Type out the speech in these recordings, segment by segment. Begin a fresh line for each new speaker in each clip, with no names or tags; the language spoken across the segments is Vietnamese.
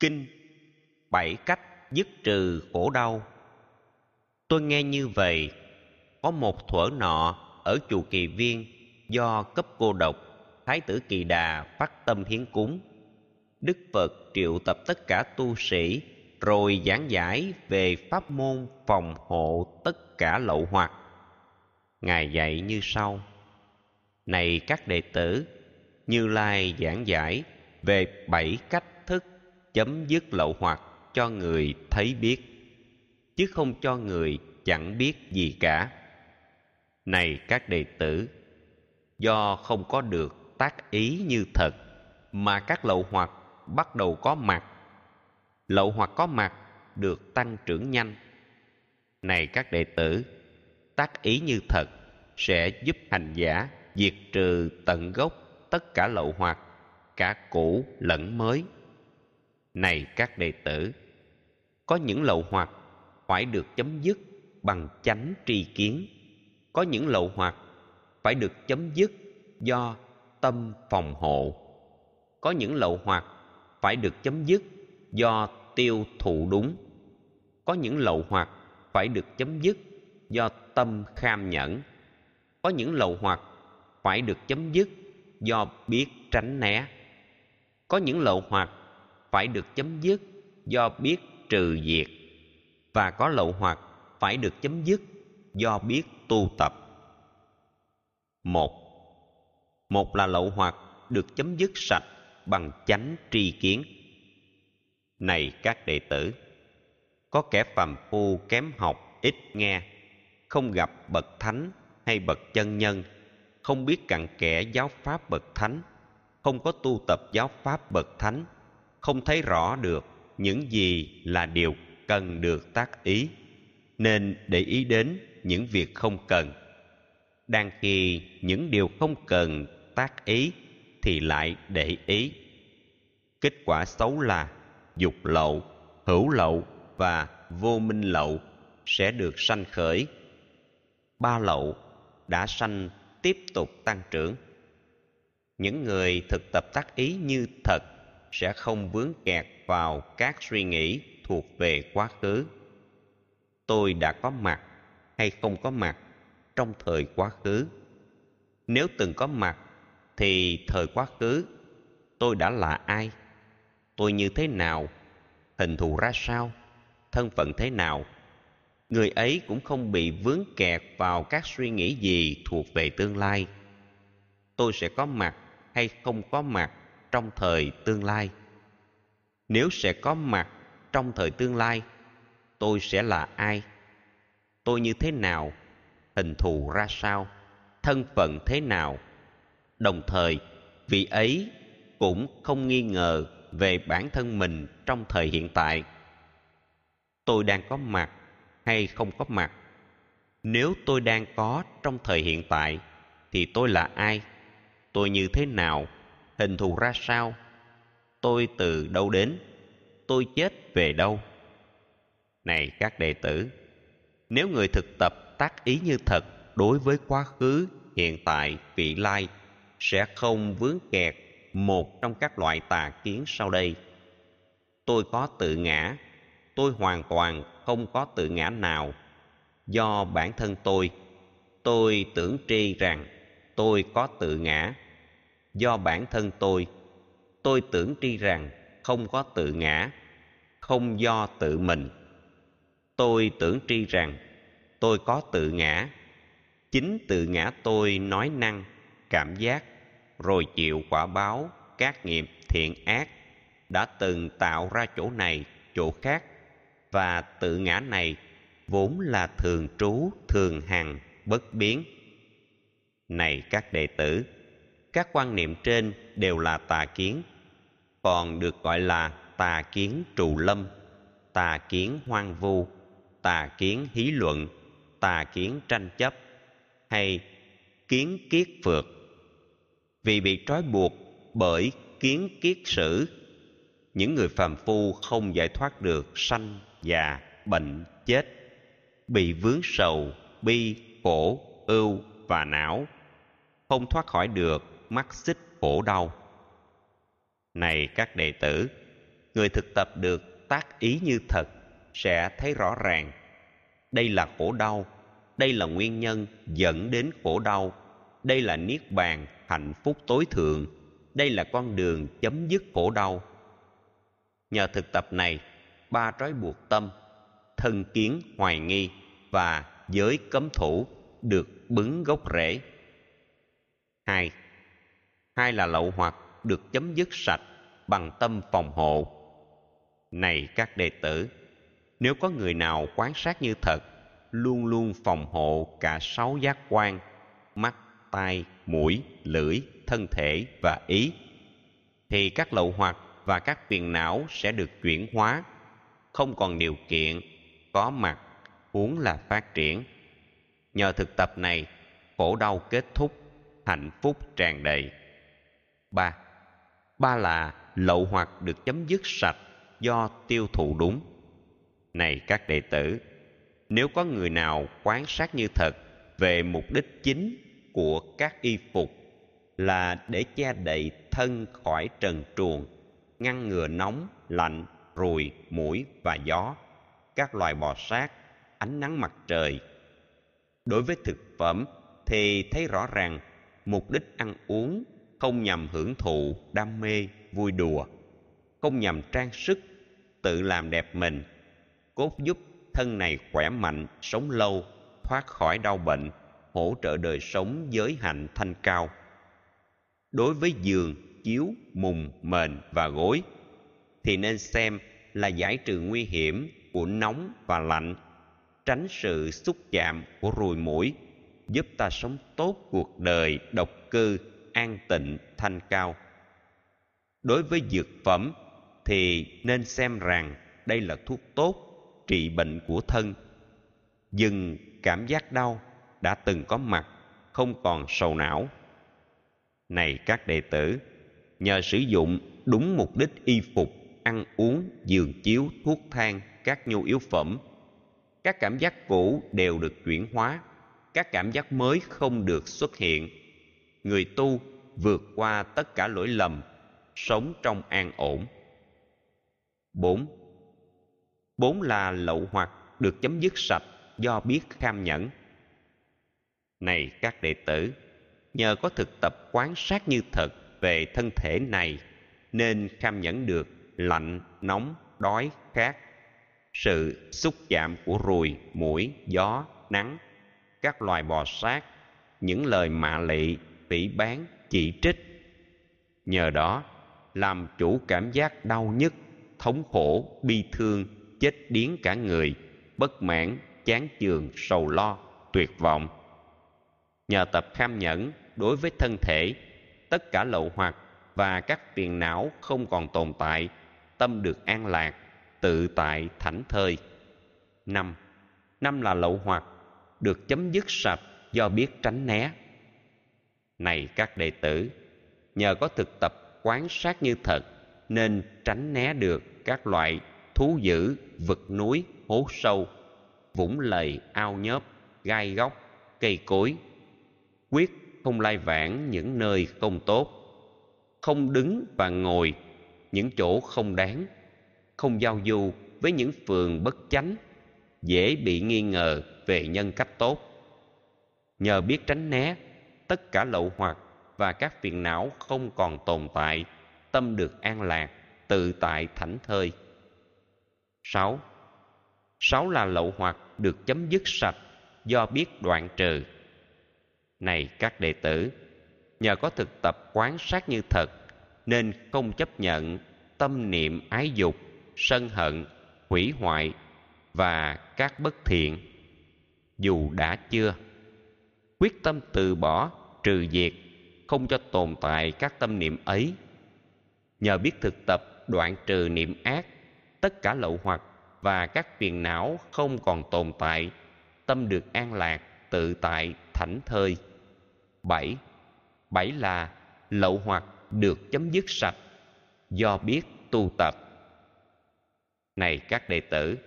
kinh, bảy cách dứt trừ khổ đau. Tôi nghe như vậy, có một thuở nọ ở chùa kỳ viên, do cấp cô độc, thái tử kỳ đà phát tâm hiến cúng. Đức phật triệu tập tất cả tu sĩ, rồi giảng giải về pháp môn phòng hộ tất cả lậu hoặc. Ngài dạy như sau, này các đệ tử, như lai giảng giải về bảy cách chấm dứt lậu hoặc cho người thấy biết, chứ không cho người chẳng biết gì cả. Này các đệ tử, do không có được tác ý như thật mà các lậu hoặc bắt đầu có mặt. Lậu hoặc có mặt được tăng trưởng nhanh. Này các đệ tử, tác ý như thật sẽ giúp hành giả diệt trừ tận gốc tất cả lậu hoặc, cả cũ lẫn mới này các đệ tử, có những lậu hoặc phải được chấm dứt bằng chánh tri kiến. Có những lậu hoặc phải được chấm dứt do tâm phòng hộ. Có những lậu hoặc phải được chấm dứt do tiêu thụ đúng. Có những lậu hoặc phải được chấm dứt do tâm kham nhẫn. Có những lậu hoặc phải được chấm dứt do biết tránh né. Có những lậu hoặc phải được chấm dứt do biết trừ diệt, và có lậu hoặc phải được chấm dứt do biết tu tập. Một một là lậu hoặc được chấm dứt sạch bằng chánh tri kiến. Này các đệ tử, có kẻ phàm phu kém học ít nghe, không gặp bậc thánh hay bậc chân nhân, không biết cặn kẽ giáo pháp bậc thánh, không có tu tập giáo pháp bậc thánh không thấy rõ được những gì là điều cần được tác ý, nên để ý đến những việc không cần. Đang khi những điều không cần tác ý thì lại để ý. Kết quả xấu là dục lậu, hữu lậu và vô minh lậu sẽ được sanh khởi. Ba lậu đã sanh tiếp tục tăng trưởng. Những người thực tập tác ý như thật sẽ không vướng kẹt vào các suy nghĩ thuộc về quá khứ. Tôi đã có mặt hay không có mặt trong thời quá khứ? Nếu từng có mặt thì thời quá khứ, tôi đã là ai? Tôi như thế nào? Hình thù ra sao? Thân phận thế nào? Người ấy cũng không bị vướng kẹt vào các suy nghĩ gì thuộc về tương lai. Tôi sẽ có mặt hay không có mặt trong thời tương lai. Nếu sẽ có mặt trong thời tương lai, tôi sẽ là ai? Tôi như thế nào? Hình thù ra sao? Thân phận thế nào? Đồng thời, vị ấy cũng không nghi ngờ về bản thân mình trong thời hiện tại. Tôi đang có mặt hay không có mặt? Nếu tôi đang có trong thời hiện tại, thì tôi là ai? Tôi như thế nào? Hình thù ra sao? Tôi từ đâu đến? Tôi chết về đâu? Này các đệ tử, nếu người thực tập tác ý như thật đối với quá khứ, hiện tại, vị lai, sẽ không vướng kẹt một trong các loại tà kiến sau đây. Tôi có tự ngã, tôi hoàn toàn không có tự ngã nào. Do bản thân tôi tôi tưởng tri rằng tôi có tự ngã do bản thân tôi. Tôi tưởng tri rằng không có tự ngã, không do tự mình. Tôi tưởng tri rằng tôi có tự ngã. Chính tự ngã tôi nói năng, cảm giác, rồi chịu quả báo, các nghiệp, thiện ác đã từng tạo ra chỗ này, chỗ khác. Và tự ngã này vốn là thường trú, thường hằng, bất biến. Này các đệ tử các quan niệm trên đều là tà kiến, còn được gọi là tà kiến trù lâm, tà kiến hoang vu, tà kiến hí luận, tà kiến tranh chấp hay kiến kiết phược. Vì bị trói buộc bởi kiến kiết sử, những người phàm phu không giải thoát được sanh già, bệnh, chết, bị vướng sầu, bi, khổ, ưu và não, không thoát khỏi được mắc xích khổ đau. Này các đệ tử, người thực tập được tác ý như thật sẽ thấy rõ ràng. Đây là khổ đau, đây là nguyên nhân dẫn đến khổ đau, đây là niết bàn hạnh phúc tối thượng, đây là con đường chấm dứt khổ đau. Nhờ thực tập này, ba trói buộc tâm, thân kiến hoài nghi và giới cấm thủ được bứng gốc rễ. Hai hai là lậu hoặc được chấm dứt sạch bằng tâm phòng hộ. Này các đệ tử, nếu có người nào quán sát như thật, luôn luôn phòng hộ cả sáu giác quan, mắt, tai, mũi, lưỡi, thân thể và ý, thì các lậu hoặc và các phiền não sẽ được chuyển hóa. Không còn điều kiện, có mặt, huống là phát triển. Nhờ thực tập này, khổ đau kết thúc, hạnh phúc tràn đầy ba. Ba là lậu hoặc được chấm dứt sạch do tiêu thụ đúng. Này các đệ tử, nếu có người nào quán sát như thật về mục đích chính của các y phục là để che đậy thân khỏi trần truồng, ngăn ngừa nóng, lạnh, ruồi, mũi và gió, các loài bò sát, ánh nắng mặt trời. Đối với thực phẩm thì thấy rõ ràng mục đích ăn uống không nhằm hưởng thụ đam mê, vui đùa, không nhằm trang sức, tự làm đẹp mình, cốt giúp thân này khỏe mạnh, sống lâu, thoát khỏi đau bệnh, hỗ trợ đời sống giới hạnh thanh cao. Đối với giường, chiếu, mùng, mền và gối, thì nên xem là giải trừ nguy hiểm của nóng và lạnh, tránh sự xúc chạm của ruồi mũi, giúp ta sống tốt cuộc đời độc cư an tịnh, thanh cao. Đối với dược phẩm thì nên xem rằng đây là thuốc tốt trị bệnh của thân. Dừng cảm giác đau đã từng có mặt, không còn sầu não. Này các đệ tử, nhờ sử dụng đúng mục đích y phục, ăn uống, giường chiếu, thuốc thang, các nhu yếu phẩm, các cảm giác cũ đều được chuyển hóa, các cảm giác mới không được xuất hiện người tu vượt qua tất cả lỗi lầm, sống trong an ổn. Bốn. Bốn là lậu hoặc được chấm dứt sạch do biết kham nhẫn. Này các đệ tử, nhờ có thực tập quán sát như thật về thân thể này, nên kham nhẫn được lạnh, nóng, đói, khát, sự xúc chạm của ruồi mũi gió, nắng, các loài bò sát, những lời mạ lị tỉ bán, chỉ trích. Nhờ đó, làm chủ cảm giác đau nhức, thống khổ, bi thương, chết điếng cả người, bất mãn, chán chường, sầu lo, tuyệt vọng. Nhờ tập kham nhẫn đối với thân thể, tất cả lậu hoặc và các phiền não không còn tồn tại, tâm được an lạc, tự tại, thảnh thơi. Năm năm là lậu hoặc, được chấm dứt sạch do biết tránh né này các đệ tử. Nhờ có thực tập quán sát như thật, nên tránh né được các loại thú dữ, vực núi, hố sâu, vũng lầy, ao nhớp, gai góc, cây cối. Quyết không lai vãng những nơi không tốt. Không đứng và ngồi, những chỗ không đáng. Không giao du với những phường bất chánh, dễ bị nghi ngờ về nhân cách tốt. Nhờ biết tránh né tất cả lậu hoặc và các phiền não không còn tồn tại, tâm được an lạc, tự tại thảnh thơi. Sáu. Sáu là lậu hoặc được chấm dứt sạch do biết đoạn trừ. Này các đệ tử, nhờ có thực tập quán sát như thật, nên không chấp nhận tâm niệm ái dục, sân hận, hủy hoại và các bất thiện. Dù đã chưa, quyết tâm từ bỏ trừ diệt, không cho tồn tại các tâm niệm ấy. Nhờ biết thực tập đoạn trừ niệm ác, tất cả lậu hoặc và các phiền não không còn tồn tại, tâm được an lạc, tự tại, thảnh thơi. Bảy bảy là lậu hoặc được chấm dứt sạch, do biết tu tập. Này các đệ tử,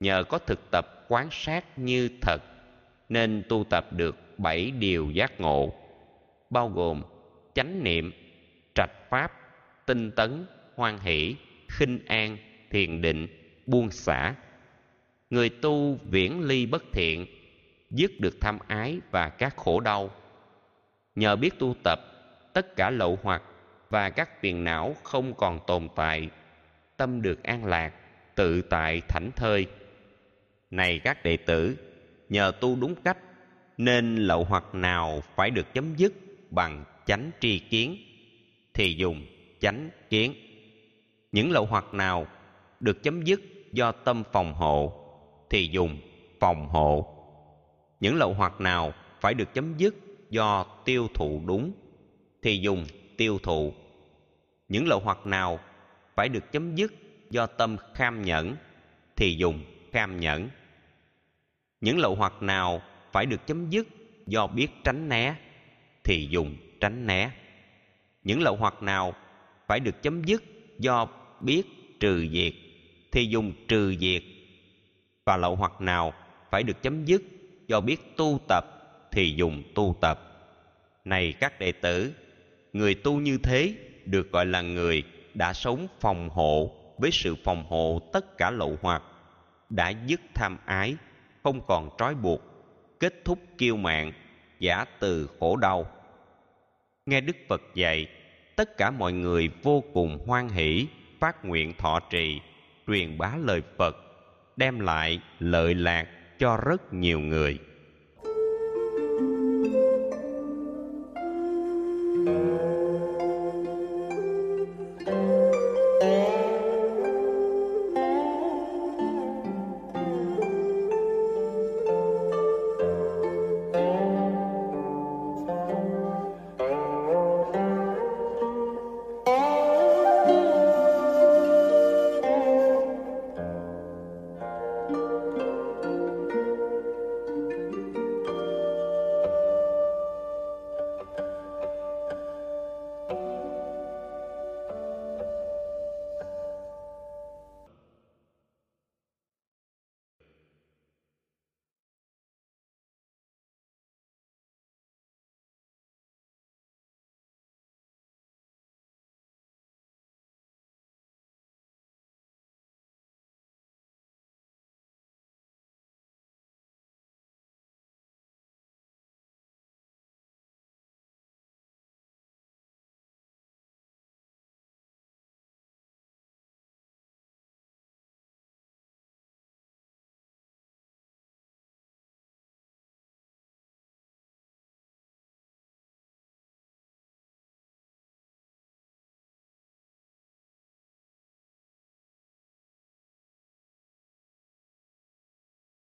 nhờ có thực tập quán sát như thật, nên tu tập được bảy điều giác ngộ, bao gồm chánh niệm, trạch pháp, tinh tấn, hoan hỷ, khinh an, thiền định, buông xả. Người tu viễn ly bất thiện, dứt được tham ái và các khổ đau. Nhờ biết tu tập, tất cả lậu hoặc và các phiền não không còn tồn tại, tâm được an lạc, tự tại thảnh thơi. Này các đệ tử, nhờ tu đúng cách nên lậu hoặc nào phải được chấm dứt bằng chánh tri kiến, thì dùng chánh kiến. Những lậu hoặc nào được chấm dứt do tâm phòng hộ, thì dùng phòng hộ. Những lậu hoặc nào phải được chấm dứt do tiêu thụ đúng, thì dùng tiêu thụ. Những lậu hoặc nào phải được chấm dứt do tâm kham nhẫn, thì dùng kham nhẫn. Những lậu hoặc nào phải được chấm dứt do biết tránh né, thì dùng tránh né. Những lậu hoặc nào phải được chấm dứt do biết trừ diệt thì dùng trừ diệt và lậu hoặc nào phải được chấm dứt do biết tu tập, thì dùng tu tập. Này các đệ tử, người tu như thế được gọi là người đã sống phòng hộ với sự phòng hộ tất cả lậu hoặc, đã dứt tham ái, không còn trói buộc kết thúc kiêu mạng giả từ khổ đau. Nghe đức phật dạy, tất cả mọi người vô cùng hoan hỷ, phát nguyện thọ trì, truyền bá lời phật, đem lại lợi lạc cho rất nhiều người.